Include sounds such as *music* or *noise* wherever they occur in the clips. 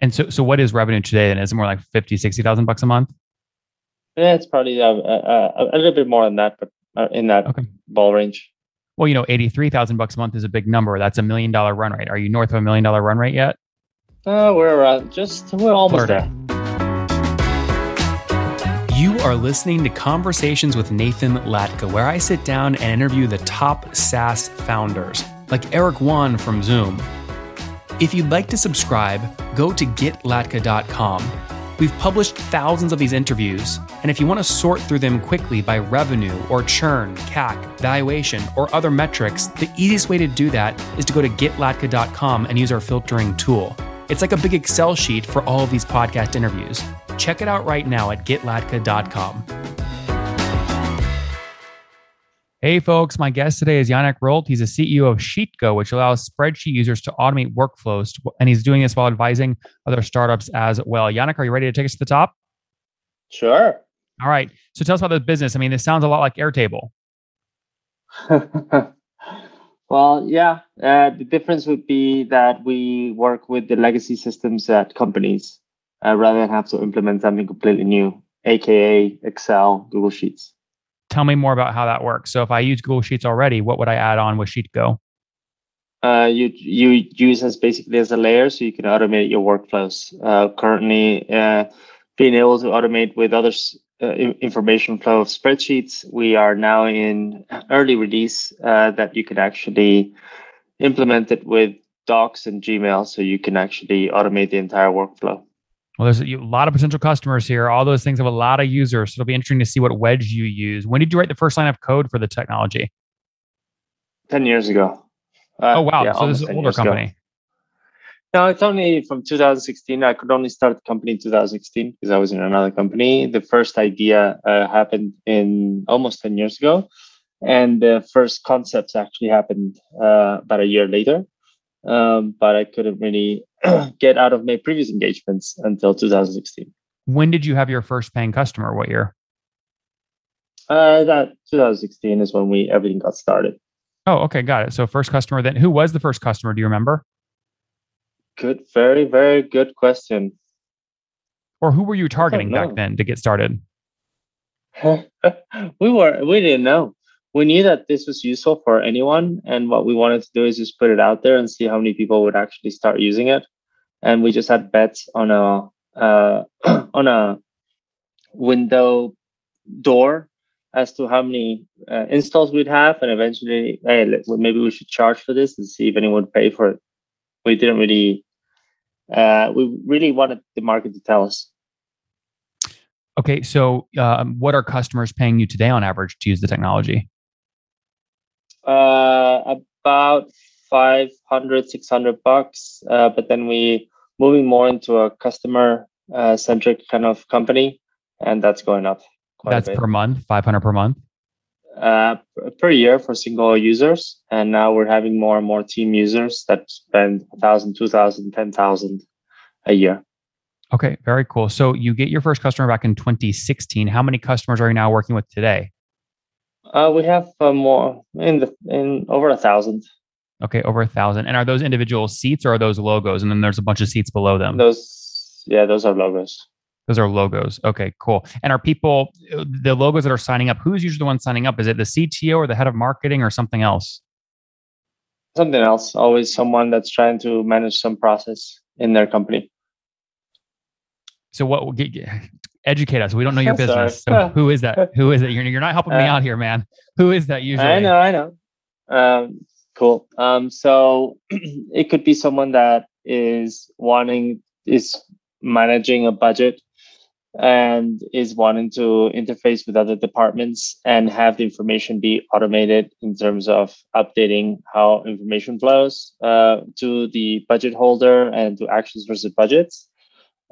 And so, so what is revenue today? And is it more like 50, 60,000 bucks a month? Yeah, it's probably uh, uh, a little bit more than that, but uh, in that okay. ball range. Well, you know, 83,000 bucks a month is a big number. That's a million dollar run rate. Are you north of a million dollar run rate yet? Uh, we're uh, just, we're almost Florida. there. You are listening to Conversations with Nathan Latka, where I sit down and interview the top SaaS founders, like Eric Yuan from Zoom. If you'd like to subscribe, go to getlatka.com. We've published thousands of these interviews, and if you want to sort through them quickly by revenue or churn, CAC, valuation, or other metrics, the easiest way to do that is to go to getlatka.com and use our filtering tool. It's like a big Excel sheet for all of these podcast interviews. Check it out right now at getlatka.com. Hey, folks, my guest today is Yannick Rolt. He's a CEO of SheetGo, which allows spreadsheet users to automate workflows. And he's doing this while advising other startups as well. Yannick, are you ready to take us to the top? Sure. All right. So tell us about the business. I mean, this sounds a lot like Airtable. *laughs* well, yeah. Uh, the difference would be that we work with the legacy systems at companies uh, rather than have to implement something completely new, aka Excel, Google Sheets. Tell me more about how that works. So if I use Google Sheets already, what would I add on with SheetGo? Uh, you you use as basically as a layer, so you can automate your workflows. Uh, currently, uh, being able to automate with others uh, information flow of spreadsheets, we are now in early release uh, that you can actually implement it with Docs and Gmail, so you can actually automate the entire workflow. Well, there's a, lot of potential customers here. All those things have a lot of users. So it'll be interesting to see what wedge you use. When did you write the first line of code for the technology? 10 years ago. Uh, oh, wow. Yeah, so this is an older company. Ago. No, it's only from 2016. I could only start the company in 2016 because I was in another company. The first idea uh, happened in almost 10 years ago. And the first concepts actually happened uh, about a year later. Um, but I couldn't really *clears throat* get out of my previous engagements until 2016. When did you have your first paying customer? What year? Uh, that 2016 is when we everything got started. Oh, okay, got it. So first customer. Then who was the first customer? Do you remember? Good, very, very good question. Or who were you targeting back then to get started? *laughs* we were we didn't know we knew that this was useful for anyone. And what we wanted to do is just put it out there and see how many people would actually start using it. And we just had bets on a uh, *clears throat* on a window door as to how many uh, installs we'd have, and eventually, hey, maybe we should charge for this and see if anyone would pay for it. We didn't really. Uh, we really wanted the market to tell us. Okay, so um, what are customers paying you today on average to use the technology? Uh, about 500, 600 bucks. Uh, but then we moving more into a customer uh, centric kind of company, and that's going up. that's per month, 500 per month. Uh, per year for single users, and now we're having more and more team users that spend a thousand, two thousand, ten thousand a year. Okay, very cool. So you get your first customer back in 2016. How many customers are you now working with today? Uh, we have uh, more in the in over a thousand. Okay, over a thousand. And are those individual seats or are those logos? And then there's a bunch of seats below them. Those, yeah, those are logos. Those are logos. Okay, cool. And are people the logos that are signing up? Who's usually the one signing up? Is it the CTO or the head of marketing or something else? Something else. Always someone that's trying to manage some process in their company. So what educate us. We don't know your *laughs* business. So who is that? Who is it? You're, you're not helping me uh, out here, man. Who is that usually? I know, I know. Um, cool. Um, so *clears throat* it could be someone that is wanting is managing a budget and is wanting to interface with other departments and have the information be automated in terms of updating how information flows uh, to the budget holder and to actions versus budgets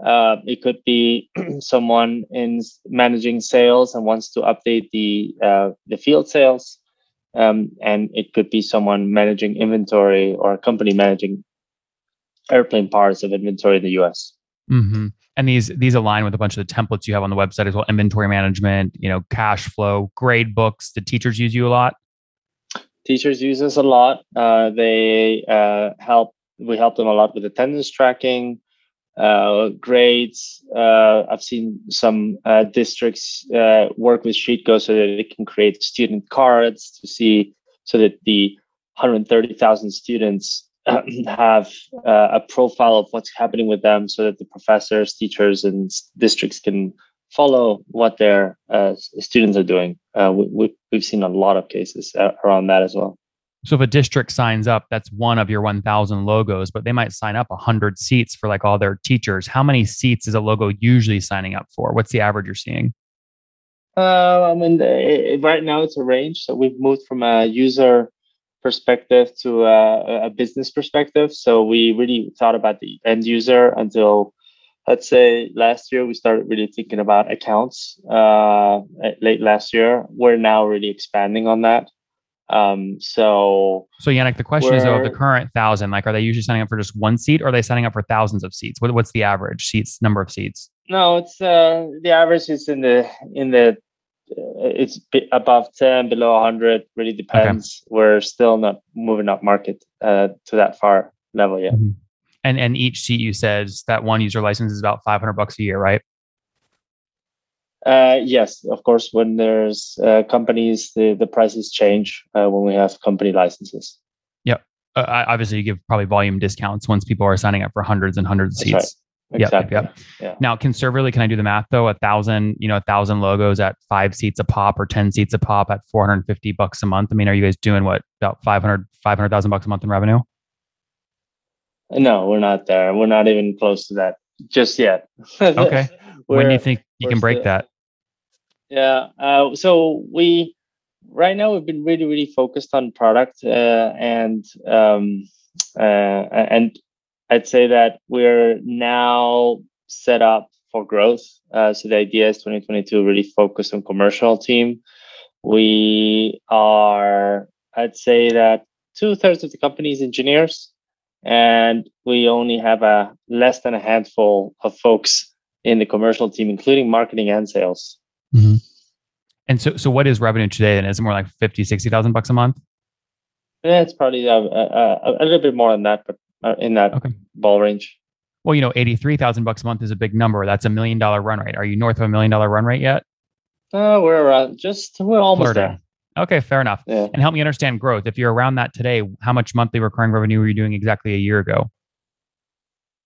uh, it could be *clears throat* someone in managing sales and wants to update the uh, the field sales, um, and it could be someone managing inventory or a company managing airplane parts of inventory in the U.S. Mm-hmm. And these these align with a bunch of the templates you have on the website as well: inventory management, you know, cash flow, grade books. The teachers use you a lot. Teachers use us a lot. Uh, they uh, help. We help them a lot with attendance tracking uh, grades. Uh, I've seen some uh, districts uh, work with SheetGo so that they can create student cards to see so that the 130,000 students *clears throat* have uh, a profile of what's happening with them so that the professors, teachers, and districts can follow what their uh, students are doing. we, we've seen a lot of cases around that as well. So if a district signs up, that's one of your 1,000 logos, but they might sign up 100 seats for like all their teachers. How many seats is a logo usually signing up for? What's the average you're seeing? Uh, I mean, it, right now it's a range. So we've moved from a user perspective to a, a business perspective. So we really thought about the end user until let's say last year we started really thinking about accounts uh, late last year we're now really expanding on that um, so, so Yannick, the question is though, of the current thousand, like, are they usually signing up for just one seat, or are they signing up for thousands of seats? What, what's the average seats number of seats? No, it's uh, the average is in the in the uh, it's above ten, below 100. Really depends. Okay. We're still not moving up market uh, to that far level yet. Mm-hmm. And and each seat you said that one user license is about 500 bucks a year, right? Uh, yes, of course. When there's uh, companies, the, the prices change uh, when we have company licenses. Yep. Uh, obviously, you give probably volume discounts once people are signing up for hundreds and hundreds of seats. Right. Exactly. Yep, yep. Yeah. Now, conservatively, can I do the math though? A thousand, you know, a thousand logos at five seats a pop or 10 seats a pop at 450 bucks a month. I mean, are you guys doing what about 500, 500,000 bucks a month in revenue? No, we're not there. We're not even close to that just yet. *laughs* okay. when do you think you can break still, that? Yeah. Uh, so we right now we've been really really focused on product uh, and um, uh, and I'd say that we're now set up for growth. Uh, so the idea is 2022 really focus on commercial team. We are I'd say that two thirds of the company is engineers, and we only have a less than a handful of folks in the commercial team, including marketing and sales. Mm-hmm. And so, so what is revenue today? And is it more like 50, 60,000 bucks a month? Yeah, it's probably a, a, a, little bit more than that, but uh, in that okay. ball range. Well, you know, 83,000 bucks a month is a big number. That's a million dollar run rate. Are you north of a million dollar run rate yet? Uh, we're around just, we're almost Flirting. there. Okay, fair enough. Yeah. And help me understand growth. If you're around that today, how much monthly recurring revenue were you doing exactly a year ago?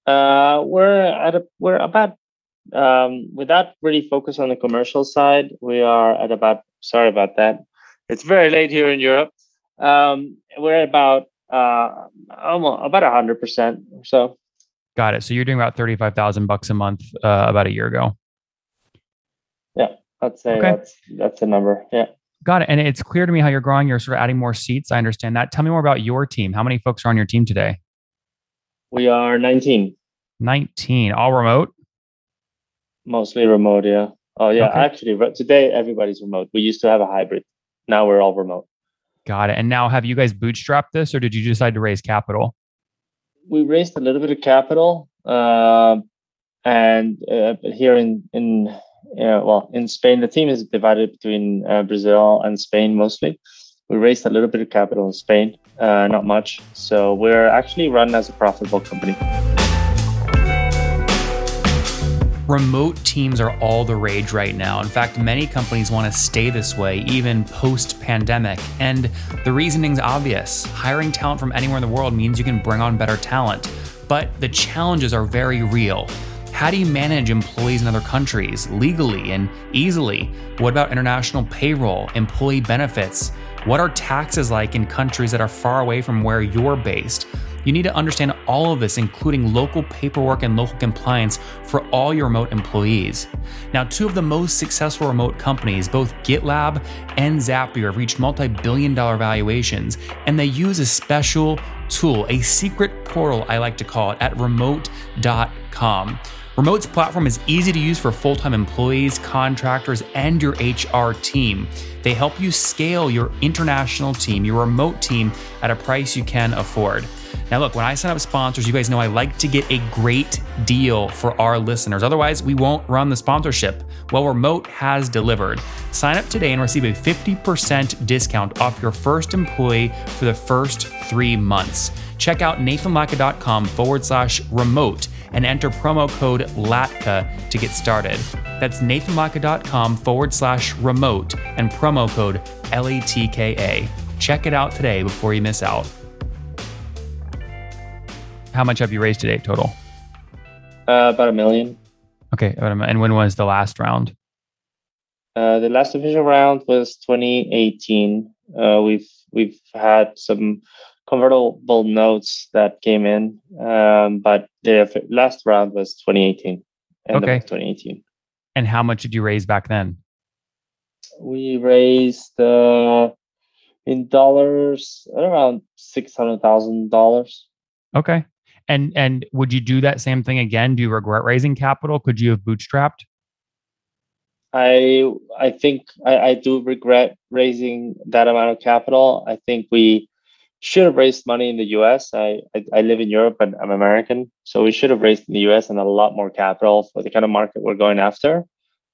Uh, we're at a, we're about um, without really focus on the commercial side, we are at about, sorry about that. It's very late here in Europe. Um, we're at about, uh, almost about a hundred percent or so. Got it. So you're doing about 35,000 bucks a month, uh, about a year ago. Yeah. I'd say okay. that's, that's the number. Yeah. Got it. And it's clear to me how you're growing. You're sort of adding more seats. I understand that. Tell me more about your team. How many folks are on your team today? We are 19. 19, all remote? Mostly remote, yeah. Oh yeah, okay. actually today everybody's remote. We used to have a hybrid. Now we're all remote. Got it. And now have you guys bootstrapped this or did you decide to raise capital? We raised a little bit of capital. Uh, and uh, here in in uh, well in Spain, the team is divided between uh, Brazil and Spain mostly. We raised a little bit of capital in Spain, uh, not much. So we're actually run as a profitable company. Remote teams are all the rage right now. In fact, many companies want to stay this way, even post pandemic. And the reasoning's obvious hiring talent from anywhere in the world means you can bring on better talent. But the challenges are very real. How do you manage employees in other countries legally and easily? What about international payroll, employee benefits? What are taxes like in countries that are far away from where you're based? You need to understand all of this, including local paperwork and local compliance for all your remote employees. Now, two of the most successful remote companies, both GitLab and Zapier, have reached multi billion dollar valuations, and they use a special tool, a secret portal, I like to call it, at remote.com. Remote's platform is easy to use for full time employees, contractors, and your HR team. They help you scale your international team, your remote team, at a price you can afford. Now, look, when I sign up sponsors, you guys know I like to get a great deal for our listeners. Otherwise, we won't run the sponsorship. Well, Remote has delivered. Sign up today and receive a 50% discount off your first employee for the first three months. Check out nathanlatka.com forward slash remote and enter promo code LATKA to get started. That's nathanlatka.com forward slash remote and promo code L A T K A. Check it out today before you miss out. How much have you raised today total? Uh, about a million. Okay. And when was the last round? Uh, the last official round was 2018. Uh, we've we've had some convertible notes that came in, um, but the last round was 2018. okay. 2018. And how much did you raise back then? We raised uh, in dollars around six hundred thousand dollars. Okay. And and would you do that same thing again? Do you regret raising capital? Could you have bootstrapped? I I think I, I do regret raising that amount of capital. I think we should have raised money in the US. I, I, I live in Europe and I'm American. So we should have raised in the US and a lot more capital for the kind of market we're going after.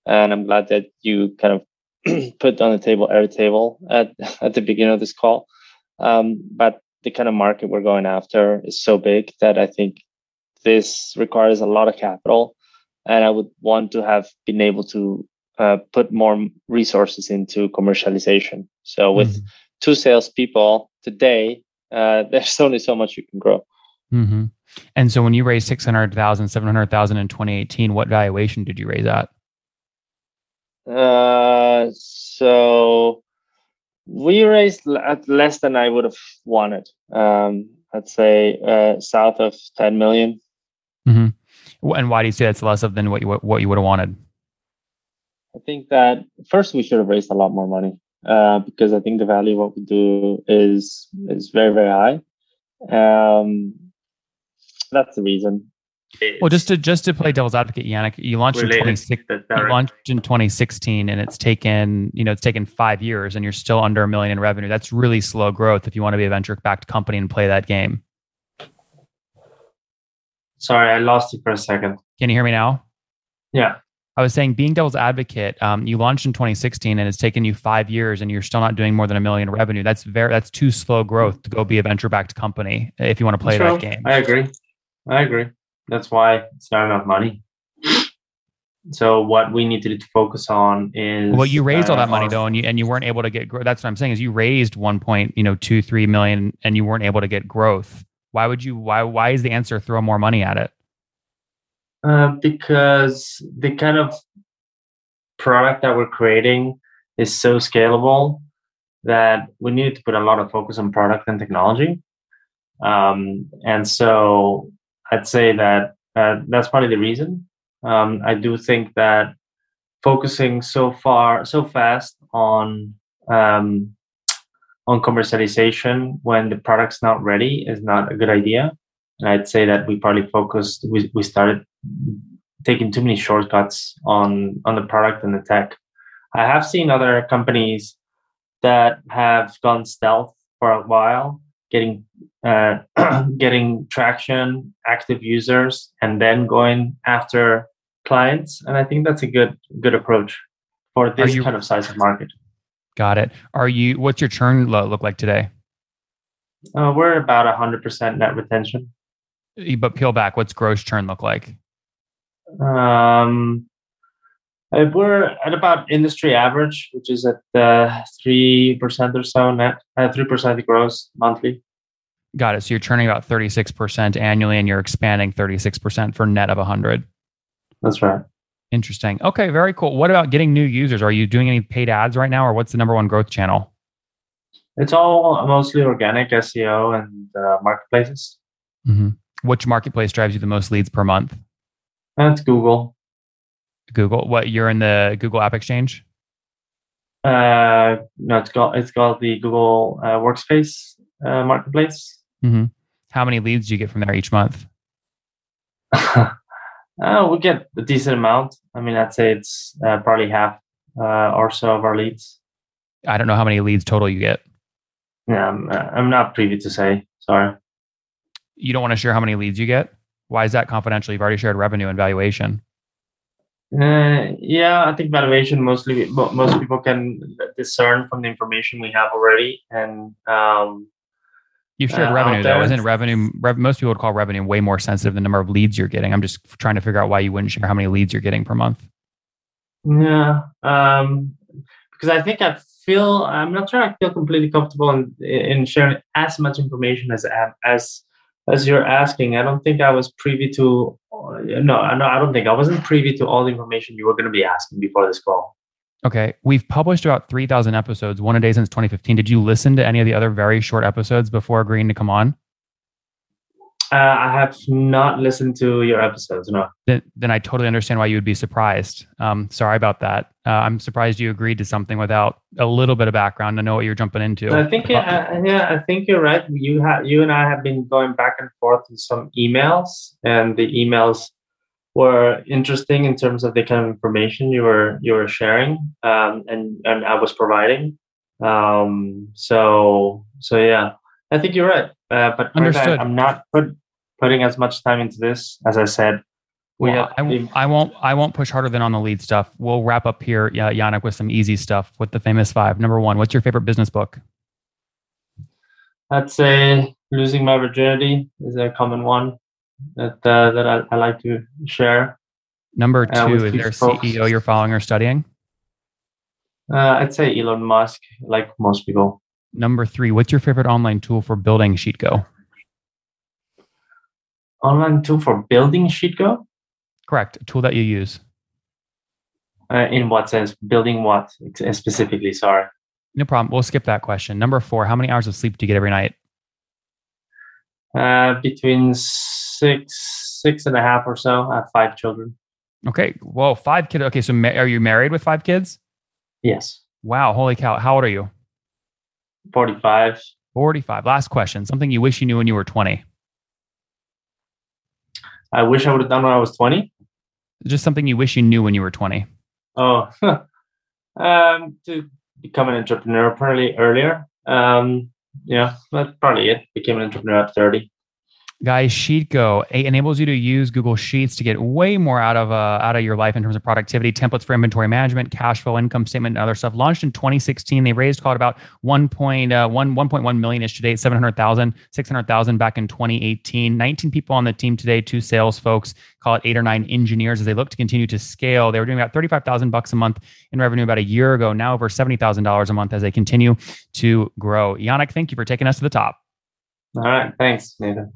And I'm glad that you kind of *clears throat* put on the table Airtable at, *laughs* at the beginning of this call. Um, but the kind of market we're going after is so big that I think this requires a lot of capital. And I would want to have been able to uh, put more resources into commercialization. So with mm-hmm. two salespeople today, uh, *laughs* there's only so much you can grow. Mm-hmm. And so when you raised 600,000, 700,000 in 2018, what valuation did you raise at? Uh, so we raised at less than I would have wanted. Um, I'd say uh, south of 10 million. Mm-hmm. And why do you say that's less of than what you what you would have wanted? I think that first we should have raised a lot more money uh, because I think the value of what we do is is very very high. Um, that's the reason. Well, just to just to play devil's advocate, Yannick, you launched in 2016. You launched in 2016, and it's taken you know it's taken five years, and you're still under a million in revenue. That's really slow growth if you want to be a venture backed company and play that game. Sorry, I lost you for a second. Can you hear me now? Yeah. I was saying, being devil's advocate, um, you launched in 2016 and it's taken you five years and you're still not doing more than a million revenue. That's very, that's too slow growth to go be a venture backed company if you want to play that game. I agree. I agree. That's why it's not enough money. So what we need to focus on is well, you raised uh, all that money though, and you and you weren't able to get growth. That's what I'm saying is you raised one point, you know, two three million, and you weren't able to get growth. Why would you? Why why is the answer throw more money at it? Uh, because the kind of product that we're creating is so scalable that we need to put a lot of focus on product and technology. Um, and so I'd say that uh, that's probably the reason. Um, I do think that focusing so far, so fast on um, on commercialization when the product's not ready is not a good idea. And I'd say that we probably focused, we, we started taking too many shortcuts on, on the product and the tech. I have seen other companies that have gone stealth for a while, getting uh, *clears throat* getting traction, active users, and then going after clients. And I think that's a good good approach for this you, kind of size of market. Got it. Are you? What's your churn look like today? Uh, we're about hundred percent net retention. But peel back, what's gross churn look like? Um, uh, we're at about industry average, which is at uh, three uh, percent or so net, three uh, percent gross monthly. Got it. So you're churning about thirty six percent annually, and you're expanding thirty six percent for net of hundred. That's right. Interesting. Okay, very cool. What about getting new users? Are you doing any paid ads right now, or what's the number one growth channel? It's all mostly organic SEO and uh, marketplaces. Mm-hmm. Which marketplace drives you the most leads per month? That's Google. Google. What you're in the Google App Exchange? Uh, no, it's called it's called the Google uh, Workspace uh, Marketplace. Mm-hmm. How many leads do you get from there each month? *laughs* uh, we get a decent amount. I mean, I'd say it's uh, probably half uh, or so of our leads. I don't know how many leads total you get. Yeah, I'm, uh, I'm not privy to say. Sorry. You don't want to share how many leads you get? Why is that confidential? You've already shared revenue and valuation. Uh, yeah, I think valuation mostly most people can discern from the information we have already, and um, You shared uh, revenue though. Isn't revenue? Rev, most people would call revenue way more sensitive than the number of leads you're getting. I'm just trying to figure out why you wouldn't share how many leads you're getting per month. Yeah, um, because I think I feel I'm not sure I feel completely comfortable in in sharing as much information as as as you're asking. I don't think I was privy to. No, no, I don't think I wasn't privy to all the information you were going to be asking before this call. Okay, we've published about 3,000 episodes, one a day since 2015. Did you listen to any of the other very short episodes before agreeing to come on? Uh, I have not listened to your episodes. No. Then, then I totally understand why you would be surprised. Um, sorry about that. Uh, I'm surprised you agreed to something without a little bit of background to know what you're jumping into. I think yeah, yeah, I think you're right. You have you and I have been going back and forth in some emails, and the emails were interesting in terms of the kind of information you were you were sharing, um, and and I was providing. Um, so so yeah, I think you're right. Uh, but Understood. I'm not put, putting as much time into this as I said. We well, have, I, I, won't. I won't push harder than on the lead stuff. We'll wrap up here, yeah, Yannick, with some easy stuff with the famous five. Number one, what's your favorite business book? I'd say "Losing My Virginity" is a common one that uh, that I, I, like to share. Number two, uh, is there a folks. CEO you're following or studying? Uh, I'd say Elon Musk, like most people. Number three, what's your favorite online tool for building SheetGo? Online tool for building SheetGo? Correct. A tool that you use. Uh, in what sense? Building what specifically? Sorry. No problem. We'll skip that question. Number four, how many hours of sleep do you get every night? Uh, between six, six and a half or so. I have five children. Okay. Whoa, five kids. Okay. So ma- are you married with five kids? Yes. Wow. Holy cow. How old are you? 45. 45. Last question. Something you wish you knew when you were 20. I wish I would have done when I was 20. Just something you wish you knew when you were 20. Oh, *laughs* um, to become an entrepreneur probably earlier. Um, yeah, that's probably it. Became an entrepreneur at 30 guys sheetgo enables you to use google sheets to get way more out of uh, out of your life in terms of productivity. Templates for inventory management cash flow income statement and other stuff. Launched in 2016 they raised called about 1.1 uh, 1.1 million ish today 700000 600000 back in 2018 19 people on the team today two sales folks call it eight or nine engineers as they look to continue to scale. They were doing about 35000 bucks a month in revenue about a year ago. Now over $70000 a month as they continue to grow. Yannick thank you for taking us to the top. All right thanks nathan